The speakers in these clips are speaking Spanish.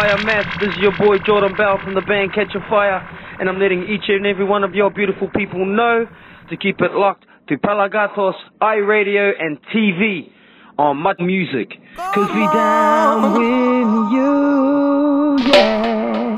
Fire mess. This is your boy Jordan Bell from the band Catch a Fire, and I'm letting each and every one of your beautiful people know to keep it locked to Pelagatos, iRadio, and TV on Mud Music. Cause we down with you, yeah.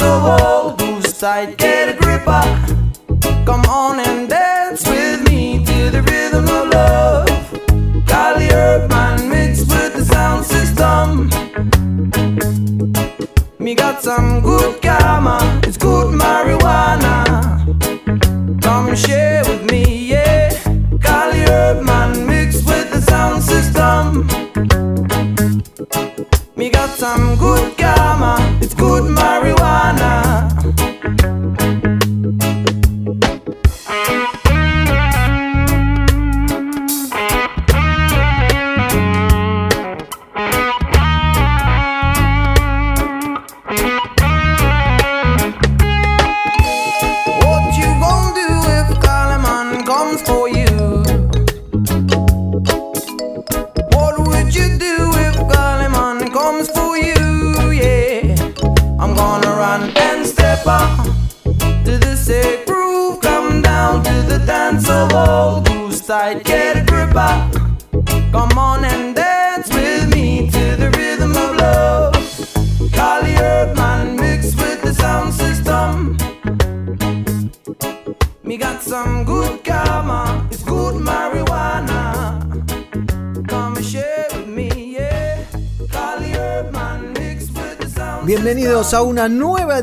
Dance of old whose side get a gripper. Come on and dance with me to the rhythm of love. Cali Urban mixed with the sound system. Me got some good karma,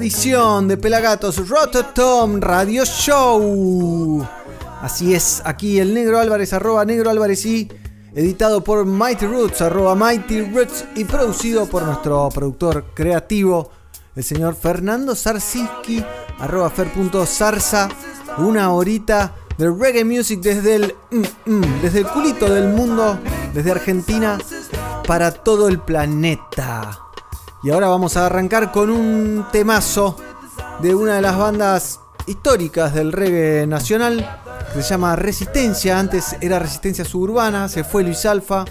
edición de Pelagatos Rototom Radio Show. Así es, aquí el Negro Álvarez, arroba Negro Álvarez y editado por Mighty Roots, arroba Mighty Roots y producido por nuestro productor creativo, el señor Fernando Zarsiski, arroba fer.zarza. Una horita de reggae music desde el, mm, mm, desde el culito del mundo, desde Argentina, para todo el planeta. Y ahora vamos a arrancar con un temazo de una de las bandas históricas del reggae nacional que se llama Resistencia. Antes era Resistencia Suburbana, se fue Luis Alfa,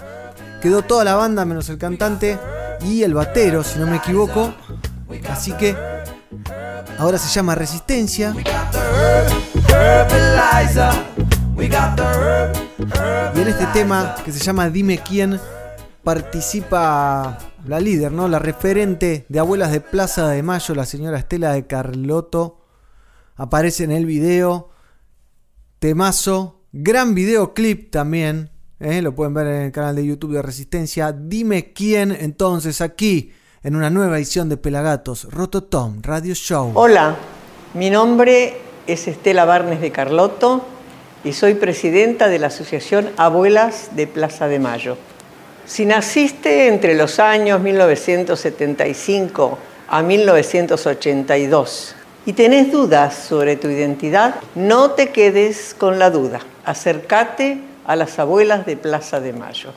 quedó toda la banda menos el cantante y el batero, si no me equivoco. Así que ahora se llama Resistencia. Y en este tema que se llama Dime quién participa la líder, ¿no? La referente de Abuelas de Plaza de Mayo, la señora Estela de Carlotto. Aparece en el video. Temazo. Gran videoclip también. ¿eh? Lo pueden ver en el canal de YouTube de Resistencia. Dime quién entonces aquí en una nueva edición de Pelagatos. Rototom Radio Show. Hola, mi nombre es Estela Barnes de Carlotto y soy presidenta de la Asociación Abuelas de Plaza de Mayo. Si naciste entre los años 1975 a 1982 y tenés dudas sobre tu identidad, no te quedes con la duda. Acércate a las abuelas de Plaza de Mayo.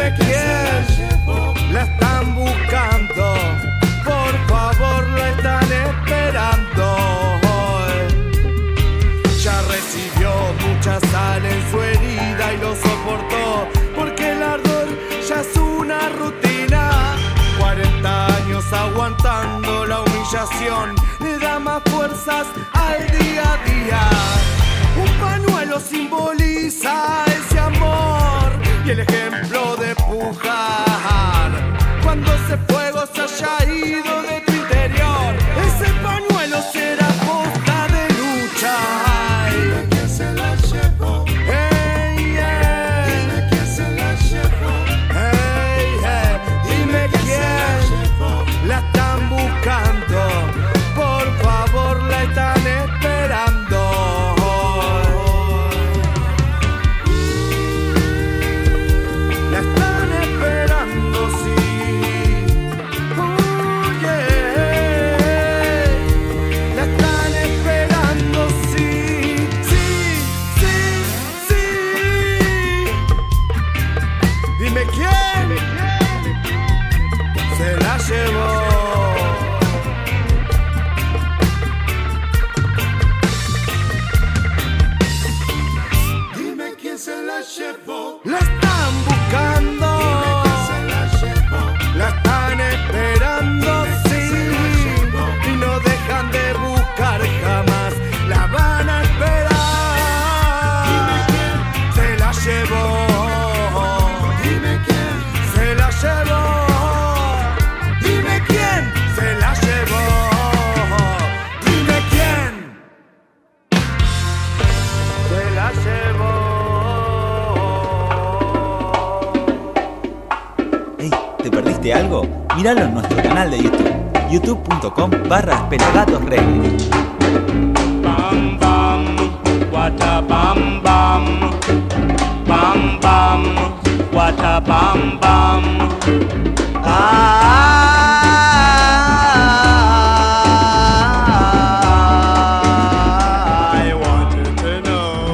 Dime quién la están buscando. Por favor, la están esperando. Ya recibió mucha sal en su herida y lo soportó. Porque el ardor ya es una rutina. 40 años aguantando la humillación le da más fuerzas al día a día. Un pañuelo simboliza ese amor el ejemplo de pujar. Cuando ese fuego se haya ido de tu interior, ese pañuelo será llevó. Dime quién se la llevó. Dime quién se la llevó. ¿te perdiste algo? Míralo en nuestro canal de YouTube, youtube.com barra pelagatosreggae.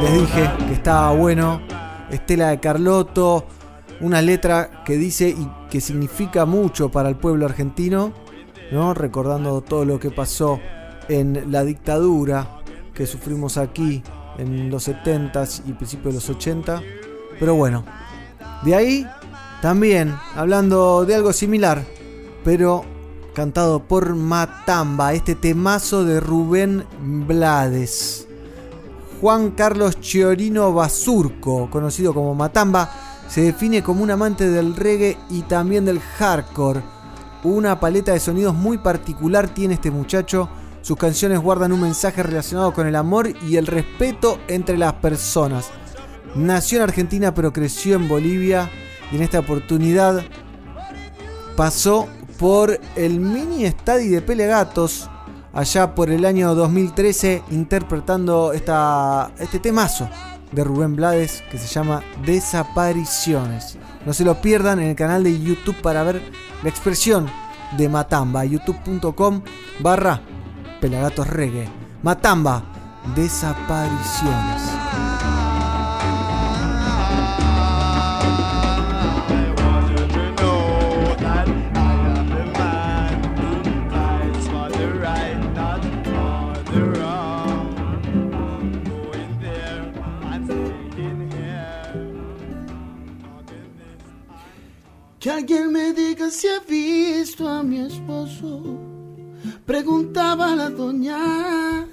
Les dije que estaba bueno. Estela de Carlotto, una letra que dice y que significa mucho para el pueblo argentino, ¿no? Recordando todo lo que pasó en la dictadura que sufrimos aquí en los 70s y principios de los 80. Pero bueno, de ahí también hablando de algo similar, pero cantado por Matamba, este temazo de Rubén Blades. Juan Carlos Chiorino Basurco, conocido como Matamba, se define como un amante del reggae y también del hardcore. Una paleta de sonidos muy particular tiene este muchacho. Sus canciones guardan un mensaje relacionado con el amor y el respeto entre las personas. Nació en Argentina pero creció en Bolivia y en esta oportunidad pasó por el mini estadio de Pelagatos allá por el año 2013 interpretando esta, este temazo de Rubén Blades que se llama Desapariciones. No se lo pierdan en el canal de YouTube para ver la expresión de Matamba, youtube.com barra Pelagatos Reggae. Matamba, Desapariciones. Preguntaba la doña.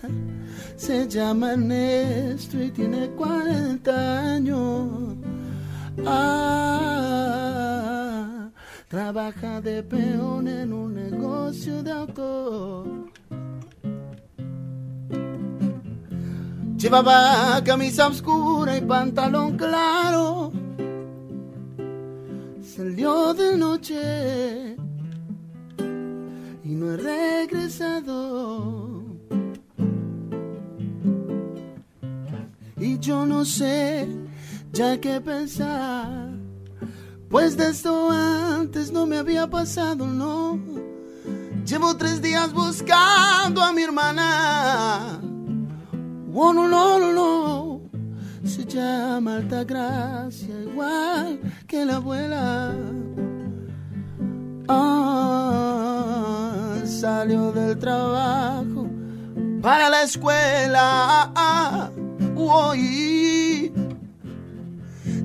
Se llama Ernesto y tiene 40 años. Ah, trabaja de peón en un negocio de auto. Llevaba camisa oscura y pantalón claro. Salió de noche y no he regresado. yo no sé ya qué pensar. Pues de esto antes no me había pasado, no. Llevo tres días buscando a mi hermana. Oh, no, no, no, no. Se llama Altagracia, igual que la abuela. Ah, salió del trabajo para la escuela. Hoy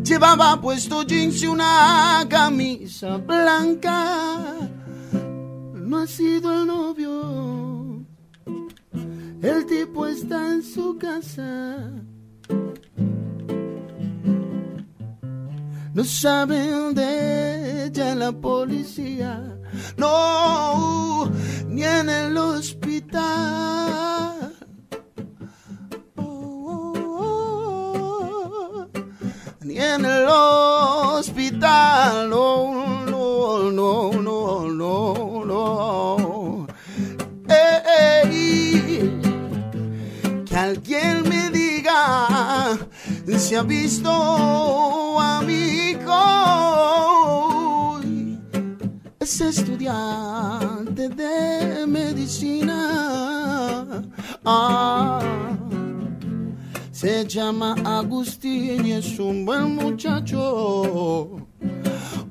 llevaba puesto jeans y una camisa blanca. No ha sido el novio, el tipo está en su casa. No saben de ella la policía, no, ni en el hospital. Oh, oh, oh, ni en el hospital, no, no, no, no, no, no. Ey, que alguien me diga si ha visto Ah, se llama Agustín y es un buen muchacho.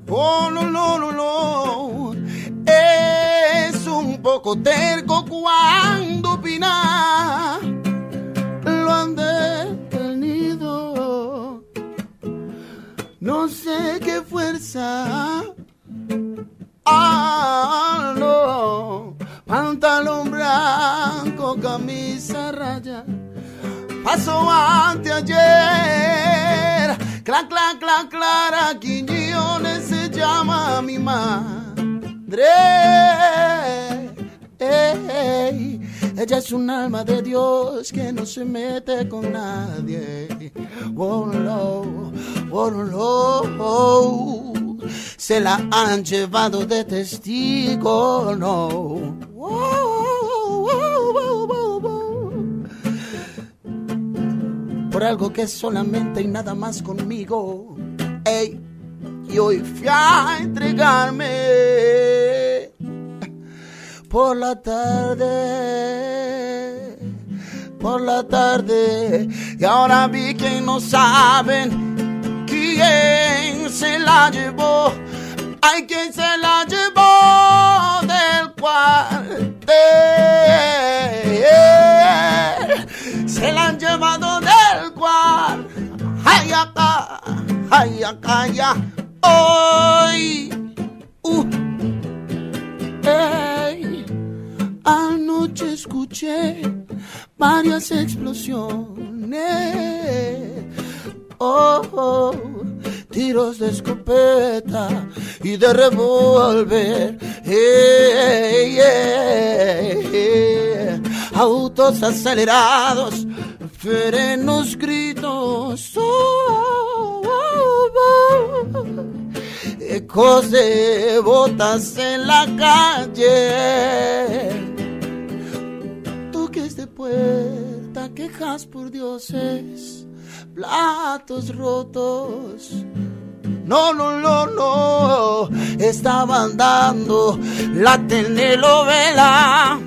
Oh, no, no, no, no. Es un poco terco cuando opina. Lo han detenido. No sé qué fuerza. Blanco, camisa raya. Pasó anteayer. Clan, clan, clan, Clara Quiñones se llama mi madre. Ella es un alma de Dios que no se mete con nadie. Oh, no, oh, no. Se la han llevado de testigo, no. Por algo que es solamente y nada más conmigo. Ey, y hoy fui a entregarme por la tarde, por la tarde, y ahora vi que no saben quién se la llevó. Hay quien se la llevó ya. Hoy. Uh. Anoche escuché varias explosiones. Oh, oh, tiros de escopeta y de revólver. Ey, ey, ey. Autos acelerados, frenos, gritos. Oh, de botas en la calle toques de puerta, quejas por dioses, platos rotos. No, no, no, no, estaban dando la telenovela.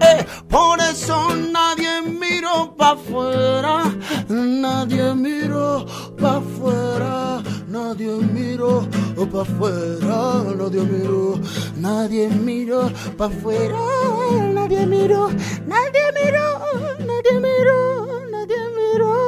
Eh, por eso nadie miró pa' afuera, nadie miró pa' afuera, nadie miró pa' afuera, nadie miró, nadie miró pa' afuera, nadie miró, nadie miró, nadie miró, nadie miró.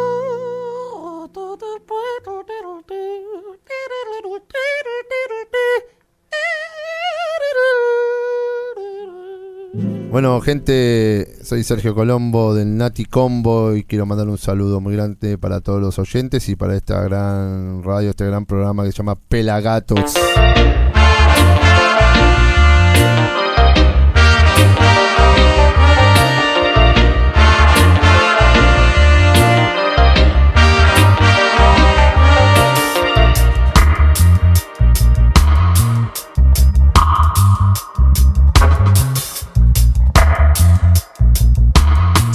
Bueno, gente, soy Sergio Colombo del Nati Combo y quiero mandar un saludo muy grande para todos los oyentes y para esta gran radio, este gran programa que se llama Pelagatos.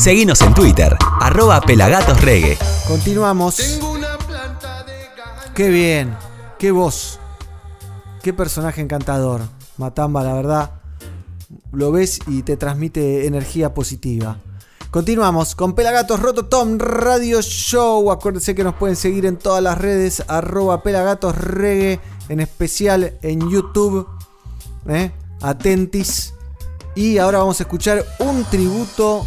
Seguinos en Twitter, arroba pelagatosregue. Continuamos. Qué bien, qué voz, qué personaje encantador. Matamba, la verdad, lo ves y te transmite energía positiva. Continuamos con Pelagatos Rototom Radio Show. Acuérdense que nos pueden seguir en todas las redes, arroba Pelagatos Reggae, en especial en YouTube. ¿eh? Atentis. Y ahora vamos a escuchar un tributo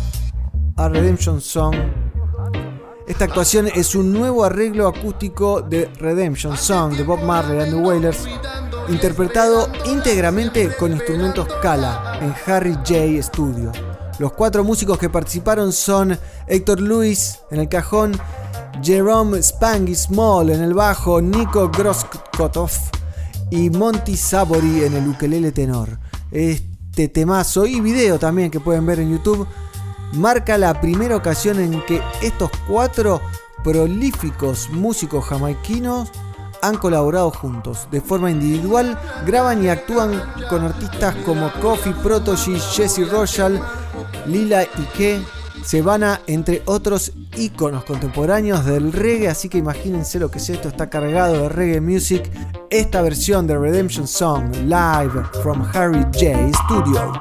Redemption Song. Esta actuación es un nuevo arreglo acústico de Redemption Song de Bob Marley and the Wailers, interpretado íntegramente con instrumentos Kala en Harry J Studio. Los cuatro músicos que participaron son Héctor Lewis en el cajón, Jerome Spangy Small en el bajo, Nico Groskotov y Monty Sabori en el ukelele tenor. Este temazo y video también que pueden ver en YouTube marca la primera ocasión en que estos cuatro prolíficos músicos jamaiquinos han colaborado juntos. De forma individual, graban y actúan con artistas como Kofi Protoji, Jesse Royal, Lila Ike, Sebana, entre otros íconos contemporáneos del reggae. Así que imagínense lo que es esto, está cargado de reggae music. Esta versión de Redemption Song, live from Harry J Studio.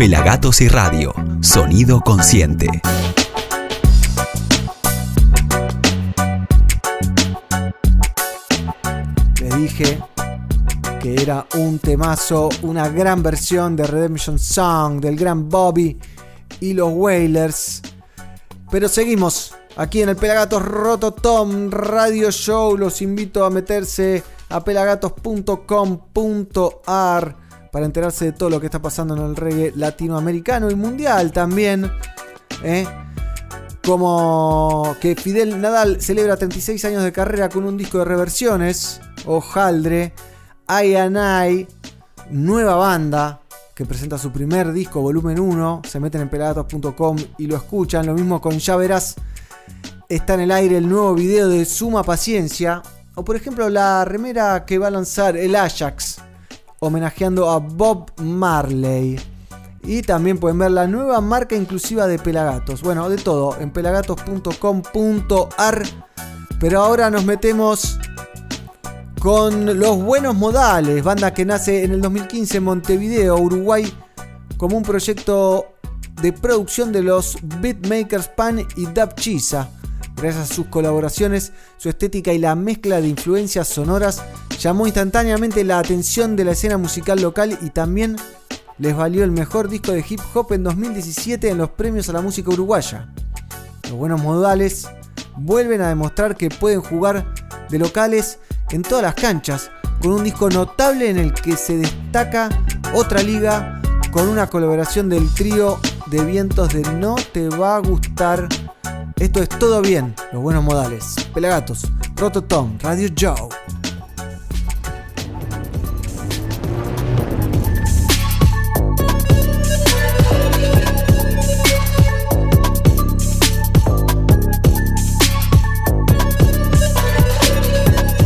Pelagatos y Radio, sonido consciente. Les dije que era un temazo, una gran versión de Redemption Song del gran Bobby y los Wailers. Pero seguimos aquí en el Pelagatos Rototom Radio Show. Los invito a meterse a pelagatos.com.ar para enterarse de todo lo que está pasando en el reggae latinoamericano y mundial también. ¿eh? Como que Fidel Nadal celebra 36 años de carrera con un disco de reversiones. Ojaldre. I and I. Nueva banda que presenta su primer disco, volumen 1. Se meten en pelagatos.com y lo escuchan. Lo mismo con Ya Verás. Está en el aire el nuevo video de Suma Paciencia. O por ejemplo la remera que va a lanzar el Ajax. Homenajeando a Bob Marley. Y también pueden ver la nueva marca inclusiva de Pelagatos. Bueno, de todo en pelagatos.com.ar. Pero ahora nos metemos con Los Buenos Modales, banda que nace en el 2015 en Montevideo, Uruguay, como un proyecto de producción de los beatmakers Pan y Dab Chisa. Gracias a sus colaboraciones, su estética y la mezcla de influencias sonoras llamó instantáneamente la atención de la escena musical local y también les valió el mejor disco de hip hop en 2017 en los premios a la música uruguaya. Los buenos modales vuelven a demostrar que pueden jugar de locales en todas las canchas, con un disco notable en el que se destaca otra liga con una colaboración del trío de vientos de No Te Va a Gustar. Esto es todo bien, los buenos modales. Pelagatos, Rototom, Radio Joe.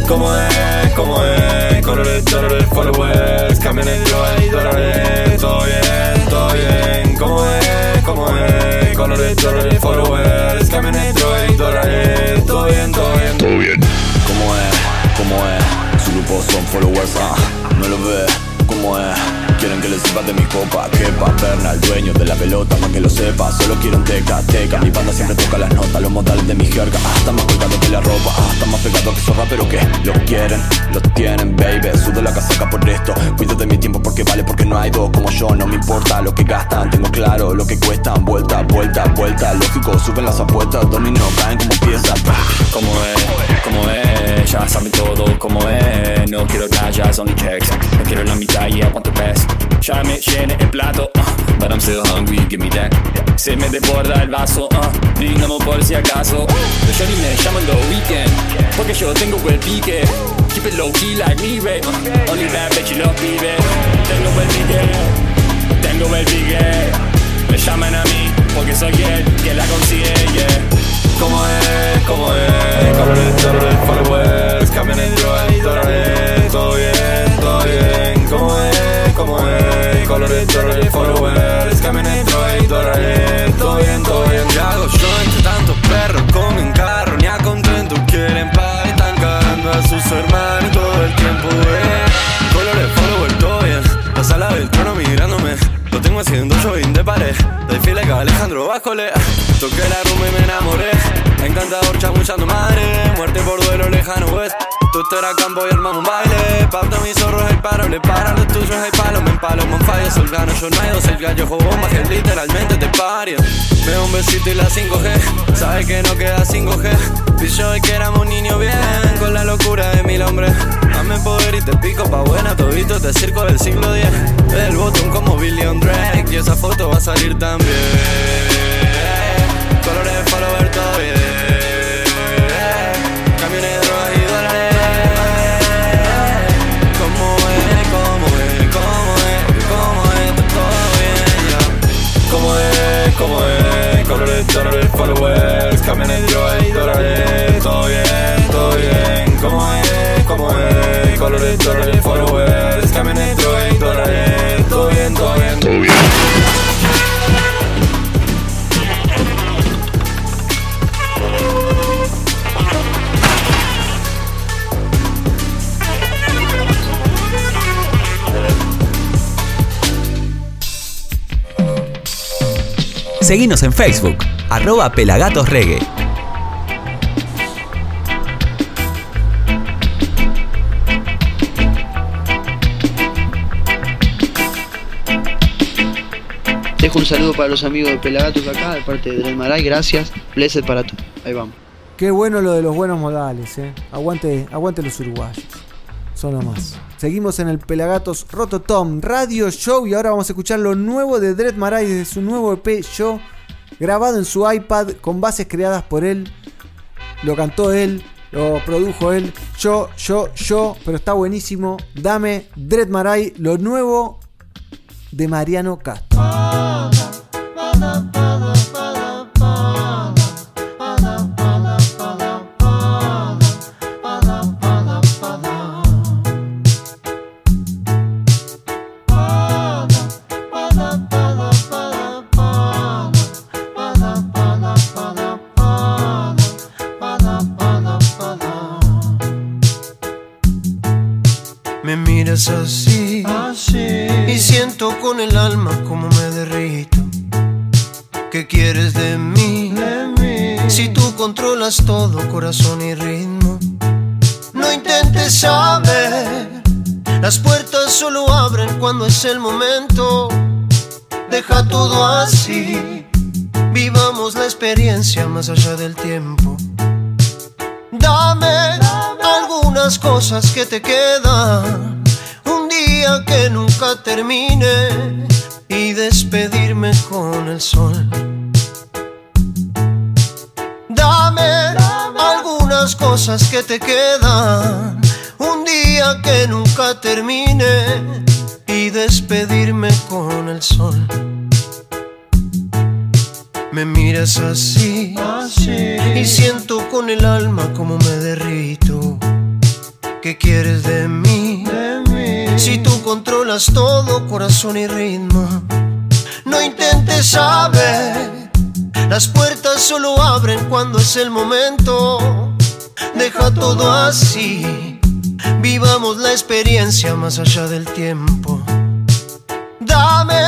Como es, como es, colores, dólares, followers, cambien el y dólares, todo bien, todo bien. Como es, como es, colores, followers, dólares, todo bien, todo bien. Todo bien. ¿Cómo es? ¿Cómo es? Su grupo son followers, ah, no lo ve. ¿Cómo es? Quieren que les sirva de mi copa Que pa' Bernal, dueño de la pelota Pa' que lo sepa, solo quiero un teca, teca Mi banda siempre toca las notas, los modales de mi jerga. Ah, Está más colgado que la ropa, ah, está más pegado que zorra Pero que lo quieren, lo tienen, baby. Sudo la casaca por esto Cuido de mi tiempo porque vale, porque no hay dos como yo. No me importa lo que gastan, tengo claro lo que cuestan. Vuelta, vuelta, vuelta, lógico Suben las apuestas, domino, caen como piezas. Como es, como es, ya saben todo como es. No quiero tallas, only checks No quiero la mitad, want the best Ya me llené el plato, uh, but I'm still hungry, give me that Se me desborda el vaso, uh, brindamos por si acaso Los shorty me llaman the weekend Porque yo tengo el pique Keep it low key like me, babe uh, Only bad bitch y los pibes Tengo el pique, tengo el pique Me llaman a mí porque soy el que la consigue, yeah como es, como es, colores, dólares, followers, cambian el y como es, como es, colores, dólares, followers, cambian el y dólares, todo bien, todo bien. ¿Qué hago yo entre tantos perros con un carro, ni a contento. Quieren paz, están cagando a sus hermanos todo el tiempo, eh. Colores, followers, todo bien, la sala del trono mirándome. Lo tengo haciendo showing de pared. De file que Alejandro Báscole Toqué la rumba y me enamoré. Encantador chamuchando madre. Muerte por duelo lejano west Tú era campo y armamos un baile. Pauta mis zorros el paro Le paran los tuyos el palo Me empalo, me fallo Soy gano, yo no hay dos El gallo bomba que literalmente te paria Me un besito y la 5G Sabe que no queda 5G Picho de que éramos niños bien Con la locura de mil hombres. Dame poder y te pico pa' buena Todito de circo del siglo X El botón como Billion Drake Y esa foto va a salir también. Colores follower todo dólares, followers. Camiones, drogas y dólares. Todo bien, todo bien. ¿Cómo es? ¿Cómo es? Colores, dólares, followers. Camiones, drogas y dólares. Todo bien, todo bien. Todo bien. Seguinos en Facebook, arroba pelagatosreggae. Dejo un saludo para los amigos de Pelagatos acá, de parte de Dred Maray, gracias. Blessed para tú. Ahí vamos. Qué bueno lo de los buenos modales, eh. Aguante, aguante los uruguayos. Son más. Seguimos en el Pelagatos Rototom Radio Show y ahora vamos a escuchar lo nuevo de Dread Maray desde su nuevo EP Show, grabado en su iPad con bases creadas por él. Lo cantó él, lo produjo él. Yo, yo, yo, pero está buenísimo. Dame Dread Maray, lo nuevo de Mariano Castro. El momento. Deja todo así, vivamos la experiencia más allá del tiempo. Dame algunas cosas que te quedan. Un día que nunca termine y despedirme con el sol. Dame algunas cosas que te quedan. Un día que nunca termine despedirme con el sol. Me miras así, y siento con el alma como me derrito. ¿Qué quieres de mí? Si tú controlas todo, corazón y ritmo. No intentes saber, las puertas solo abren cuando es el momento. Deja todo así, vivamos la experiencia más allá del tiempo. Dame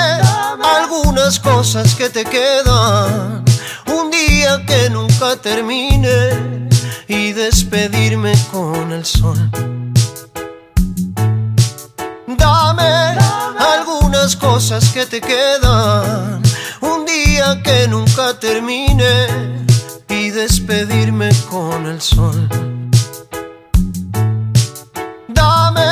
algunas cosas que te quedan. Un día que nunca termine y despedirme con el sol. Dame algunas cosas que te quedan. Un día que nunca termine y despedirme con el sol. Dame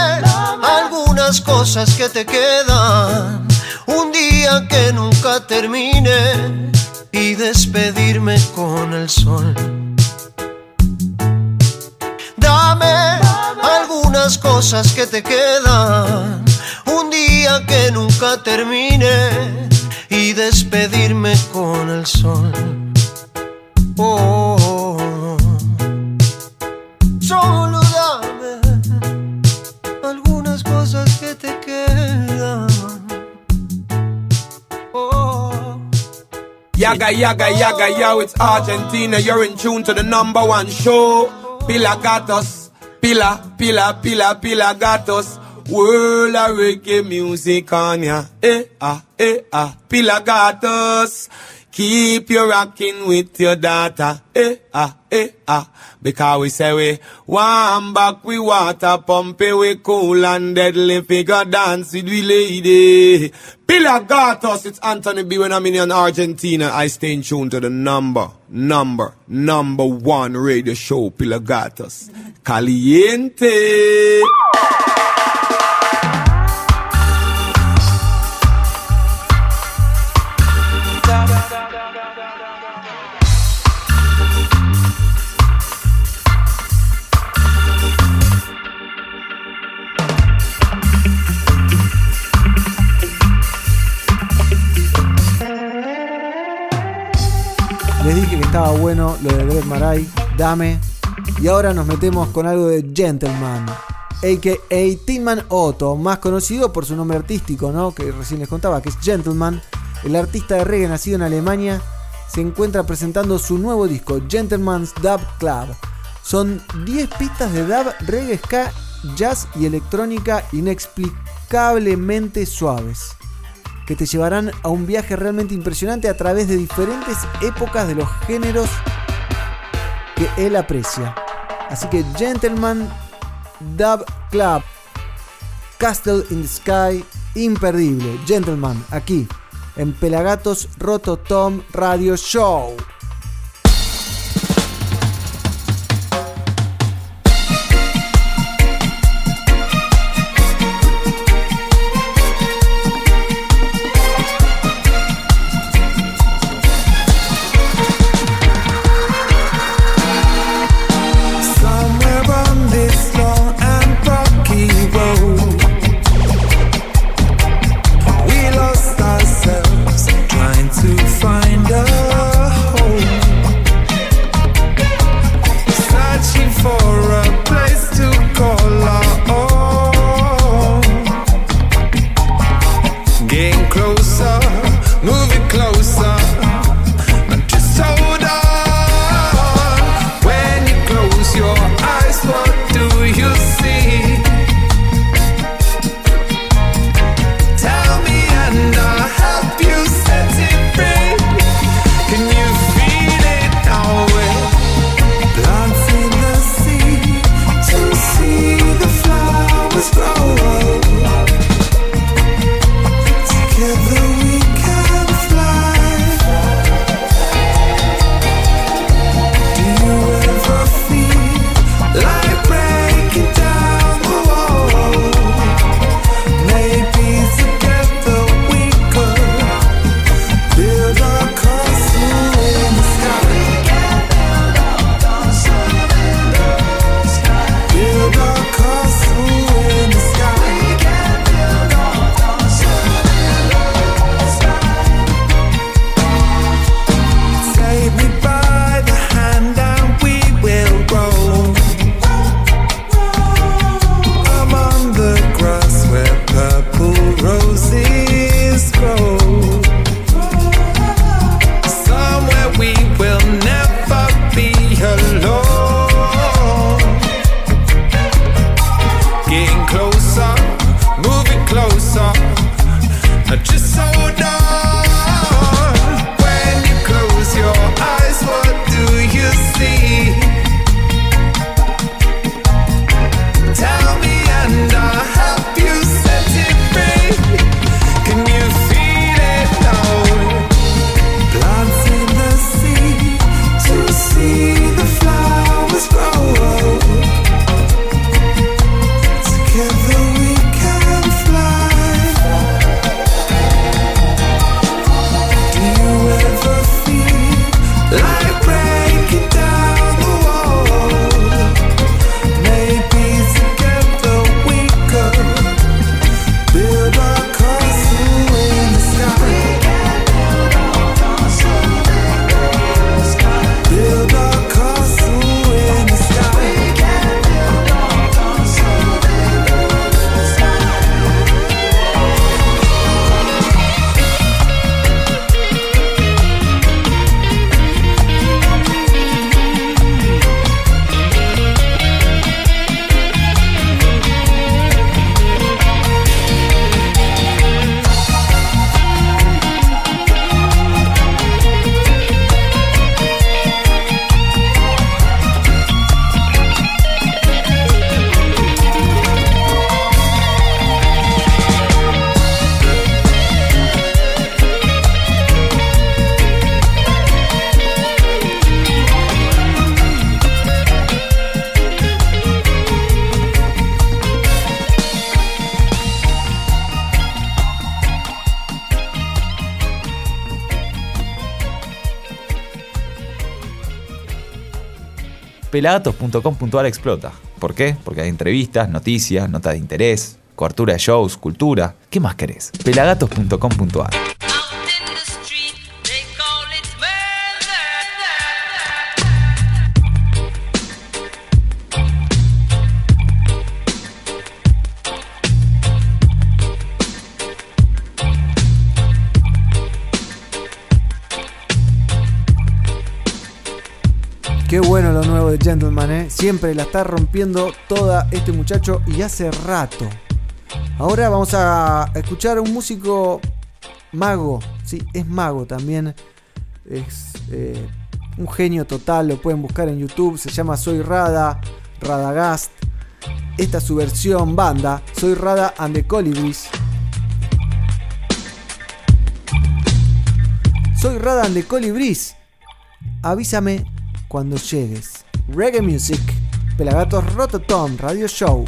algunas cosas que te quedan. Un día que nunca termine y despedirme con el sol. Dame algunas cosas que te quedan. Un día que nunca termine y despedirme con el sol. Oh, oh, oh. Yaga, yaga, yaga, yo, it's Argentina. You're in tune to the number one show. Pila Gatos. Pila, pila, pila, pila Gatos. World of reggae music on ya. Eh, ah, eh, ah. Pila Gatos. Keep you rocking with your daughter. Eh, ah, eh, ah. Because we say we one back, we water pump it, we cool and deadly figure dance with we lady. Pelagatos, it's Anthony B when I'm in Argentina. I stay in tune to the number, number, number one radio show, Pelagatos. Caliente. Les dije que estaba bueno lo de Dread Maray, dame. Y ahora nos metemos con algo de Gentleman, a.k.a. Tinman Otto, más conocido por su nombre artístico, ¿no? Que recién les contaba, que es Gentleman. El artista de reggae nacido en Alemania se encuentra presentando su nuevo disco, Gentleman's Dub Club. Son 10 pistas de dub, reggae, ska, jazz y electrónica inexplicablemente suaves que te llevarán a un viaje realmente impresionante a través de diferentes épocas de los géneros que él aprecia. Así que Gentleman, Dub Club, Castle in the Sky, imperdible. Gentleman, aquí, en Pelagatos Roto Tom Radio Show. pelagatos.com.ar explota. ¿Por qué? Porque hay entrevistas, noticias, notas de interés, cobertura de shows, cultura. ¿Qué más querés? pelagatos.com.ar de gentleman, ¿eh? Siempre la está rompiendo toda este muchacho y hace rato. Ahora vamos a escuchar a un músico mago, sí, es mago también. Es eh, un genio total, lo pueden buscar en YouTube, se llama Soy Rada, Radagast. Esta es su versión banda, Soy Rada and the Colibris. Soy Radan de Colibris. Avísame cuando llegues. Reggae Music, Pelagatos Rototom, Radio Show.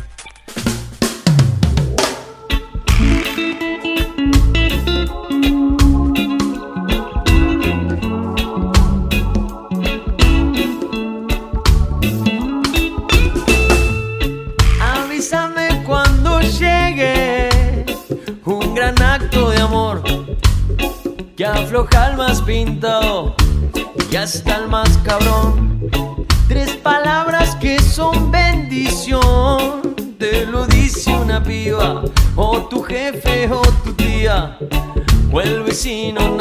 Avísame cuando llegue un gran acto de amor que afloja al más pintado y hasta el más cabrón. Vecino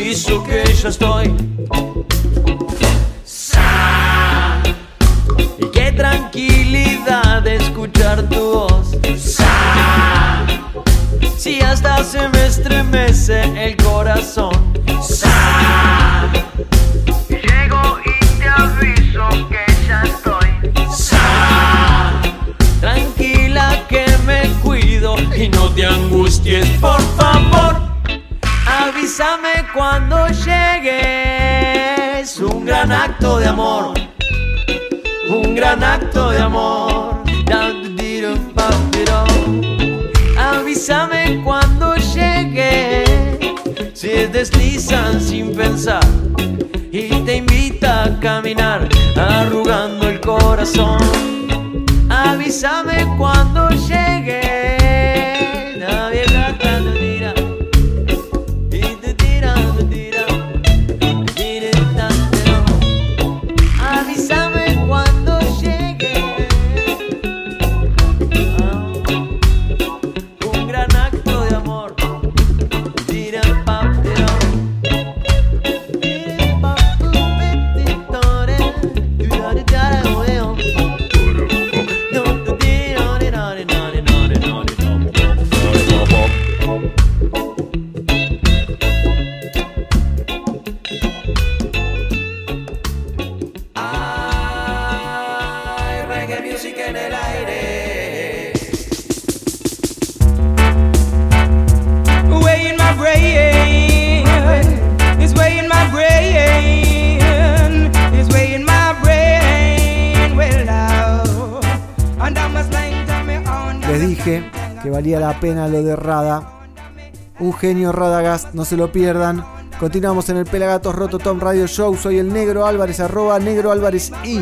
aviso que ya estoy. Sa- Y qué tranquilidad de escuchar tu voz. Sa- Si hasta se me estremece el corazón. Sa- llego y te aviso que ya estoy. Sa- Tranquila que me cuido y no te angusties, por cuando llegues. Un gran acto de amor. Un gran acto de amor. Avísame cuando llegue. Se deslizan sin pensar y te invita a caminar arrugando la pena lo de Rada. Un genio Radagast, no se lo pierdan. Continuamos en el Pelagatos Roto Tom Radio Show. Soy el Negro Álvarez, arroba Negro Álvarez y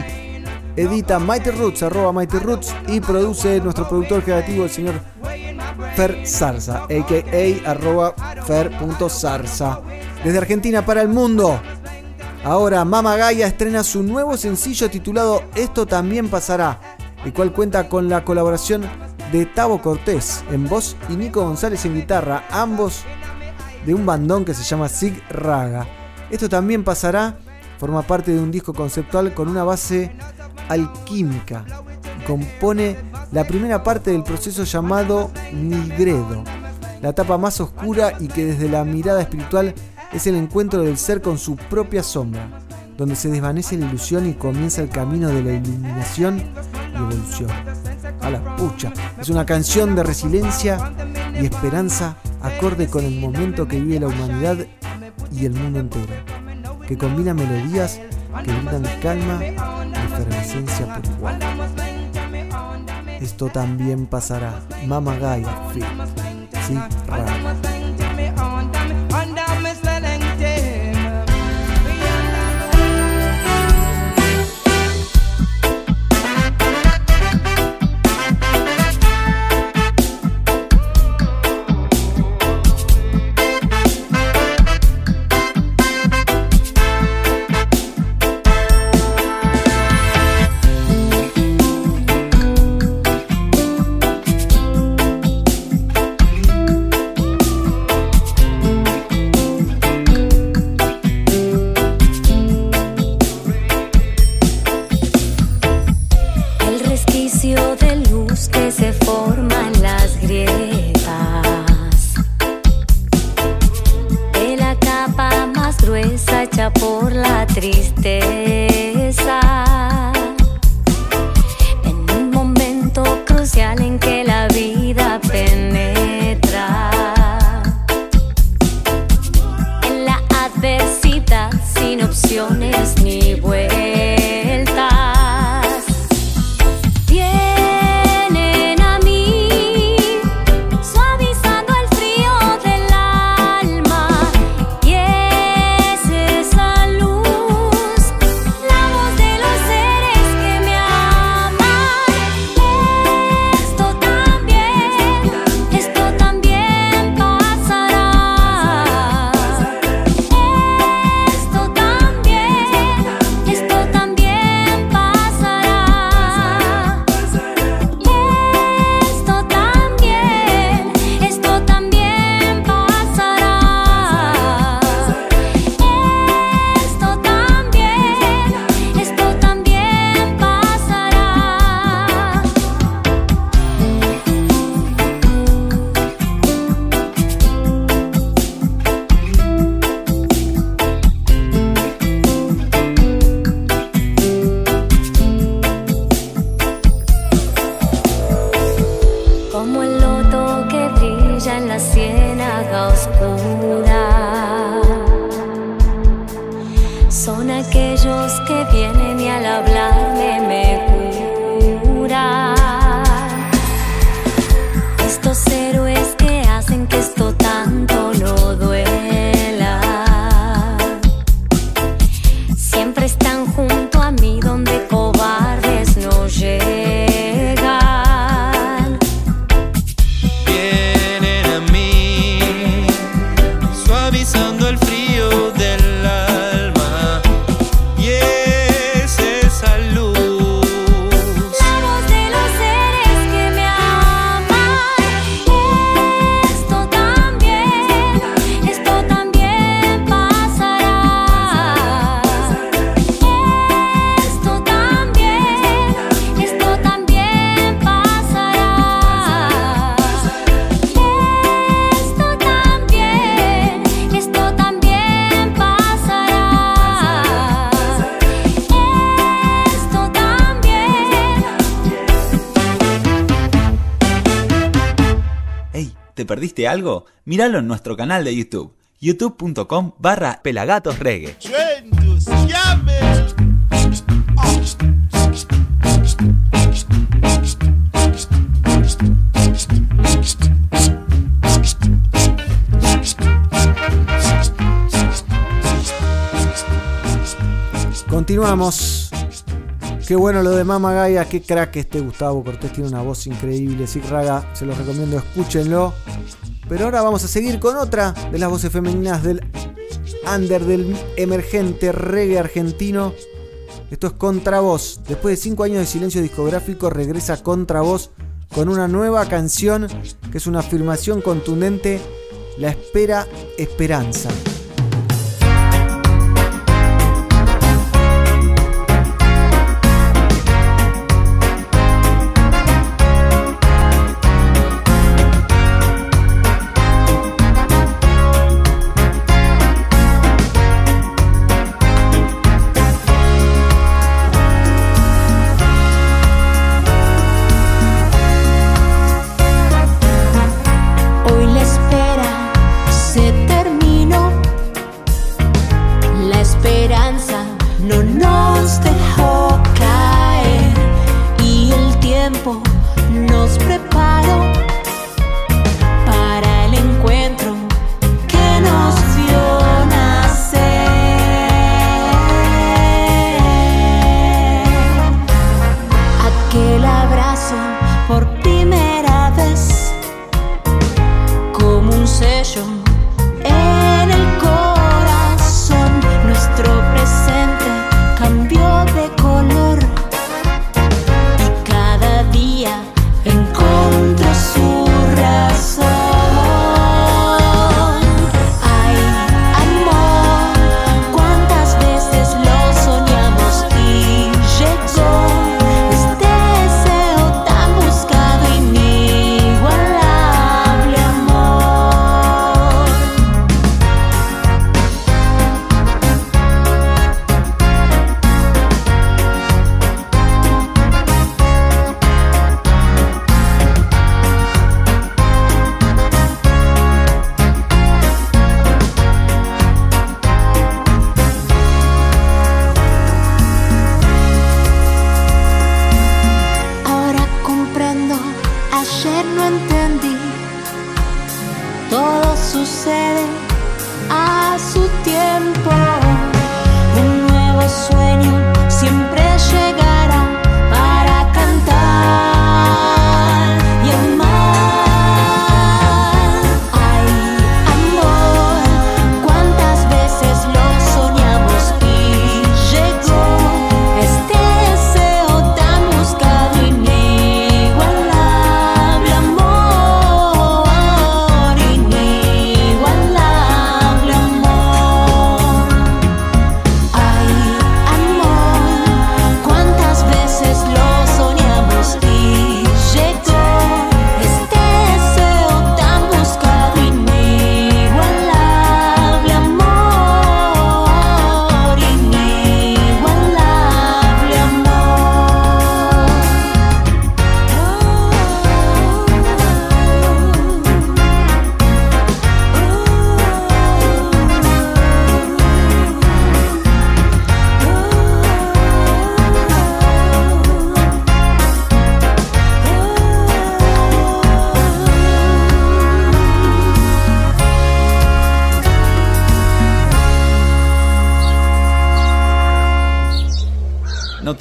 edita Mighty Roots, arroba Mighty Roots y produce nuestro productor creativo, el señor Fer Zarza, a.k.a. arroba fer.zarza. Desde Argentina para el mundo. Ahora Mama Gaia estrena su nuevo sencillo titulado Esto también pasará, el cual cuenta con la colaboración de Tavo Cortés en voz y Nico González en guitarra, ambos de un bandón que se llama Sig Raga. Esto también pasará, forma parte de un disco conceptual con una base alquímica. Compone la primera parte del proceso llamado Nigredo, la etapa más oscura y que desde la mirada espiritual es el encuentro del ser con su propia sombra, donde se desvanece la ilusión y comienza el camino de la iluminación y evolución. A la pucha, es una canción de resiliencia y esperanza acorde con el momento que vive la humanidad y el mundo entero, que combina melodías que brindan calma y efervescencia por igual. Esto también pasará. Mama Gaia. Sí, raro. De luz que se forma en las grietas de la capa más gruesa hecha por la tristeza. Algo? Míralo en nuestro canal de YouTube, youtube.com barra pelagatosreggae. Continuamos. Qué bueno lo de Mama Gaia, qué crack este Gustavo Cortés, tiene una voz increíble. Sig Raga, se los recomiendo, escúchenlo. Pero ahora vamos a seguir con otra de las voces femeninas del under del emergente reggae argentino. Esto es Contravoz. Después de 5 años de silencio discográfico, regresa Contravoz con una nueva canción que es una afirmación contundente. La espera, esperanza.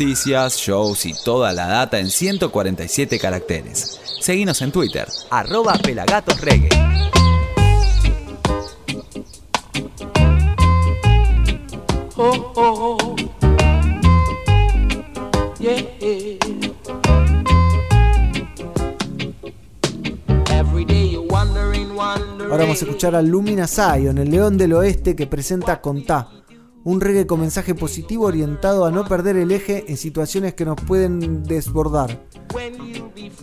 Noticias, shows y toda la data en 147 caracteres. Seguinos en Twitter, arroba pelagatosreggae. Oh, oh, oh. Yeah. Every day you're wondering, wondering. Ahora vamos a escuchar a Lumina Zion, el león del oeste que presenta Contá, un reggae con mensaje positivo orientado a no perder el eje en situaciones que nos pueden desbordar.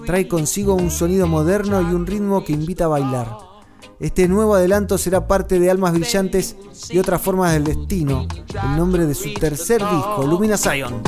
Trae consigo un sonido moderno y un ritmo que invita a bailar. Este nuevo adelanto será parte de Almas Brillantes y otras formas del destino, el nombre de su tercer disco, Lumina Zion.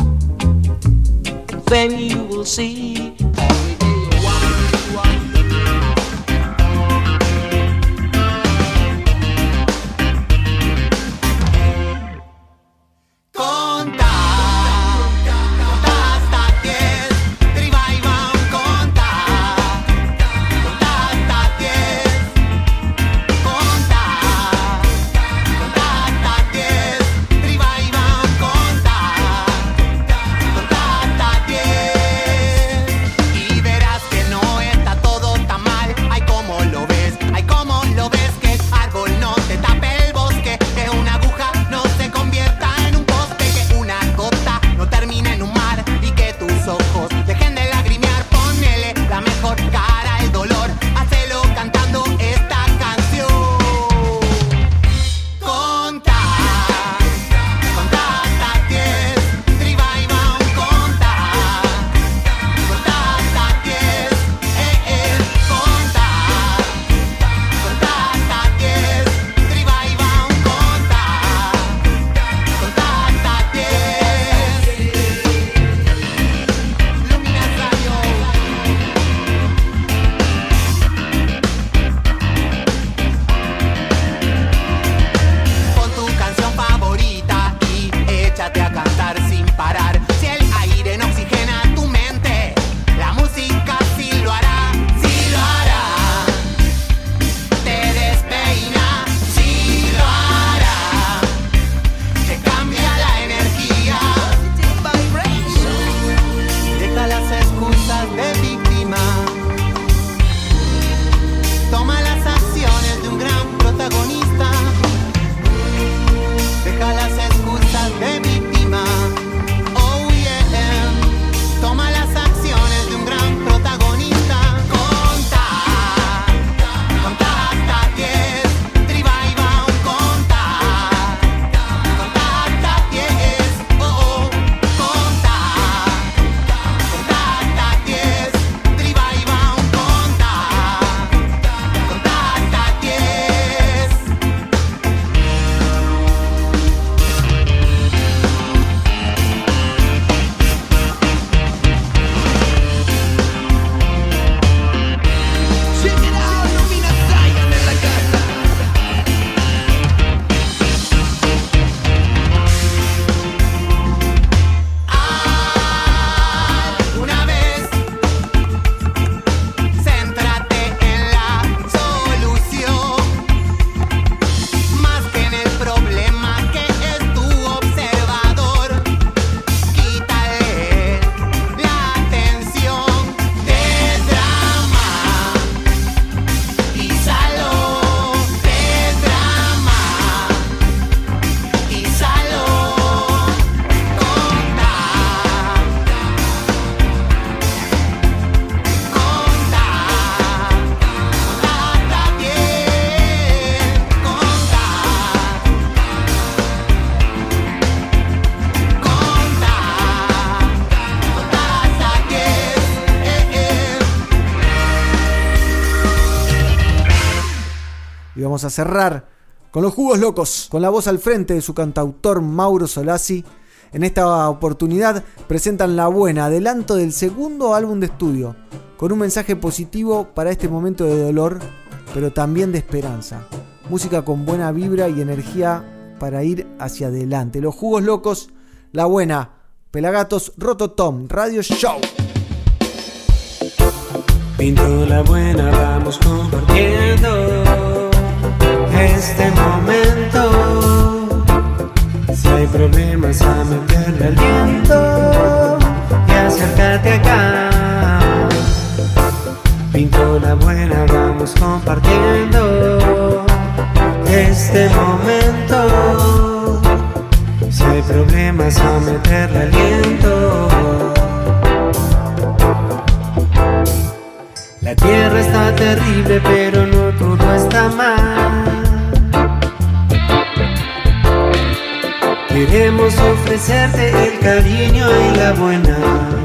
A cerrar con los jugos locos, con la voz al frente de su cantautor Mauro Solasi. En esta oportunidad presentan La Buena, adelanto del segundo álbum de estudio, con un mensaje positivo para este momento de dolor, pero también de esperanza. Música con buena vibra y energía para ir hacia adelante. Los jugos locos, La Buena, Pelagatos, Rototom, Radio Show. Este momento. Si hay problemas, a meterle aliento y acércate acá. Pinto la buena, vamos compartiendo este momento. Si hay problemas, a meterle aliento. La tierra está terrible, pero no todo está mal. Queremos ofrecerte el cariño y la buena.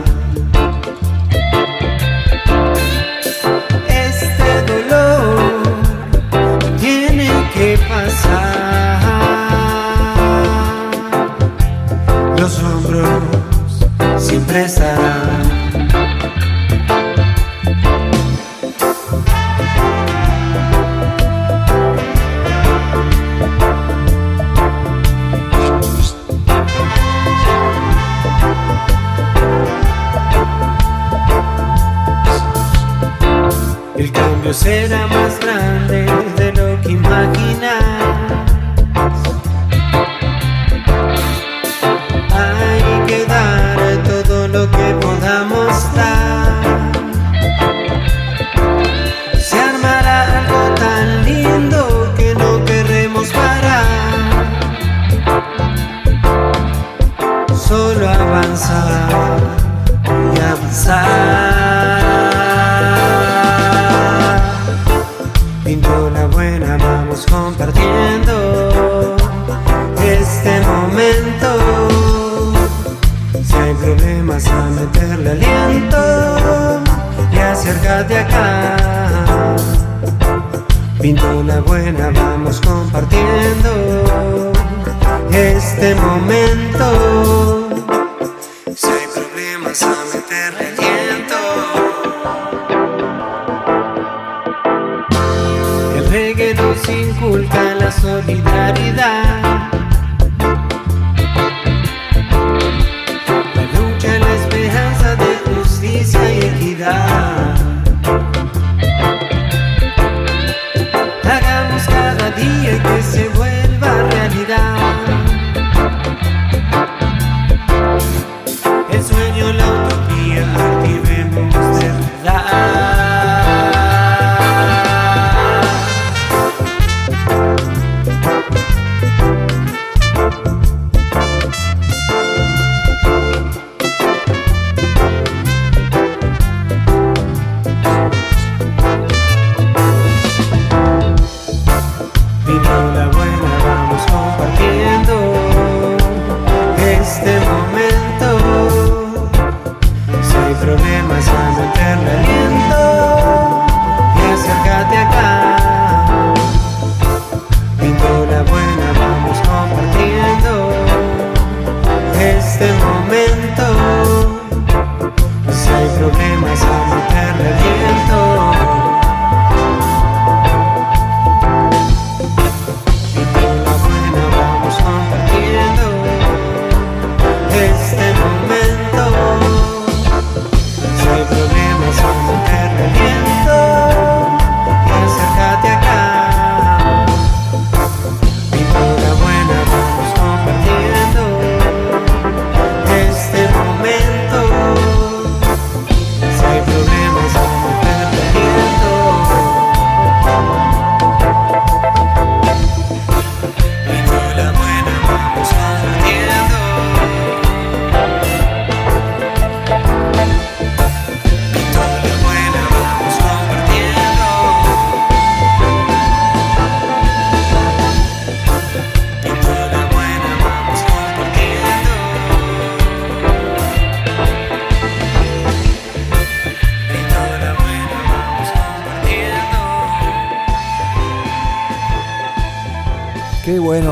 Avanzar y avanzar. Pinto la buena, vamos compartiendo este momento. Si hay problemas, a meterle aliento y acércate acá. Pinto la buena, vamos compartiendo este momento. La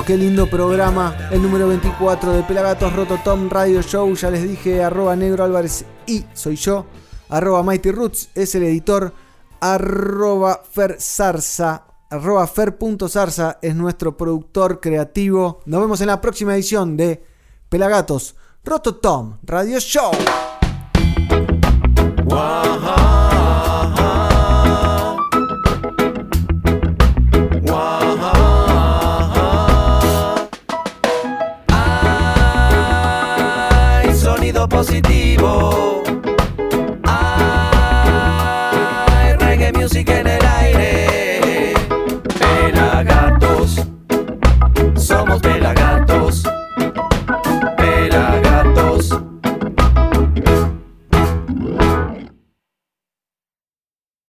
Qué lindo programa. El número 24 de Pelagatos Rototom Radio Show. Ya les dije, arroba Negro Álvarez y soy yo. Arroba Mighty Roots es el editor. Arroba Fer. Arroba Fer.zarza es nuestro productor creativo. Nos vemos en la próxima edición de Pelagatos Rototom Radio Show.